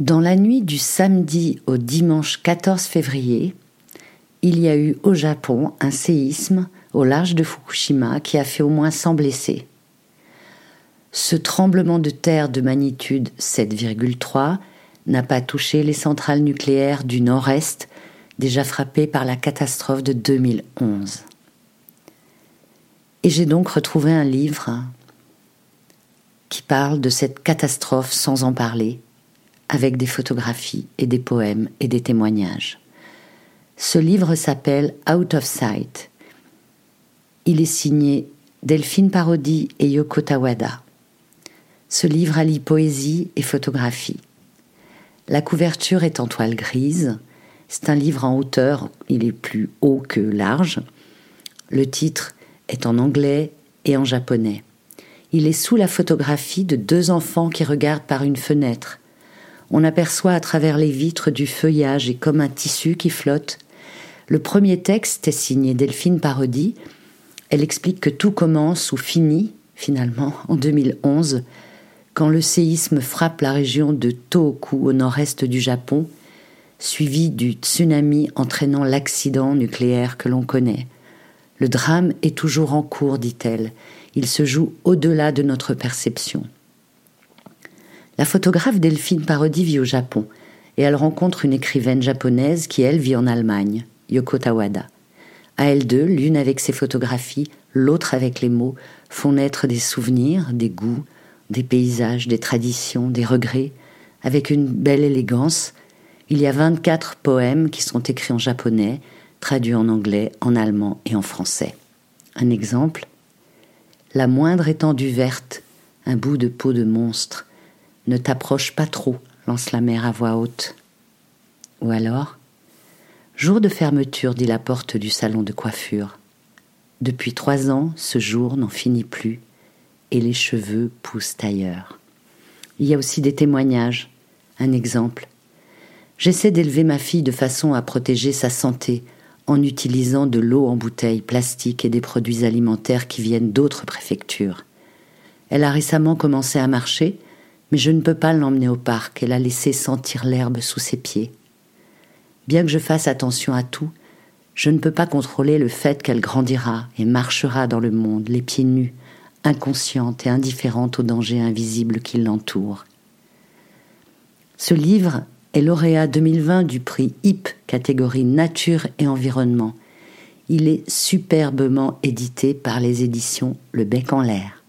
Dans la nuit du samedi au dimanche 14 février, il y a eu au Japon un séisme au large de Fukushima qui a fait au moins 100 blessés. Ce tremblement de terre de magnitude 7,3 n'a pas touché les centrales nucléaires du nord-est déjà frappées par la catastrophe de 2011. Et j'ai donc retrouvé un livre qui parle de cette catastrophe sans en parler, avec des photographies et des poèmes et des témoignages. Ce livre s'appelle Out of Sight. Il est signé Delphine Parodi et Yoko Tawada. Ce livre allie poésie et photographie. La couverture est en toile grise. C'est un livre en hauteur, il est plus haut que large. Le titre est en anglais et en japonais. Il est sous la photographie de deux enfants qui regardent par une fenêtre on aperçoit à travers les vitres du feuillage et comme un tissu qui flotte. Le premier texte est signé Delphine Parodi. Elle explique que tout commence ou finit, finalement, en 2011, quand le séisme frappe la région de Tohoku au nord-est du Japon, suivi du tsunami entraînant l'accident nucléaire que l'on connaît. Le drame est toujours en cours, dit-elle. Il se joue au-delà de notre perception. La photographe Delphine Parodi vit au Japon et elle rencontre une écrivaine japonaise qui, elle, vit en Allemagne, Yoko Tawada. À elles deux, l'une avec ses photographies, l'autre avec les mots, font naître des souvenirs, des goûts, des paysages, des traditions, des regrets, avec une belle élégance. Il y a 24 poèmes qui sont écrits en japonais, traduits en anglais, en allemand et en français. Un exemple La moindre étendue verte, un bout de peau de monstre, ne t'approche pas trop, lance la mère à voix haute. Ou alors Jour de fermeture, dit la porte du salon de coiffure. Depuis trois ans, ce jour n'en finit plus, et les cheveux poussent ailleurs. Il y a aussi des témoignages. Un exemple. J'essaie d'élever ma fille de façon à protéger sa santé en utilisant de l'eau en bouteille plastique et des produits alimentaires qui viennent d'autres préfectures. Elle a récemment commencé à marcher, mais je ne peux pas l'emmener au parc, elle a laissé sentir l'herbe sous ses pieds. Bien que je fasse attention à tout, je ne peux pas contrôler le fait qu'elle grandira et marchera dans le monde, les pieds nus, inconsciente et indifférente aux dangers invisibles qui l'entourent. Ce livre est lauréat 2020 du prix HIP catégorie Nature et Environnement. Il est superbement édité par les éditions Le Bec en l'air.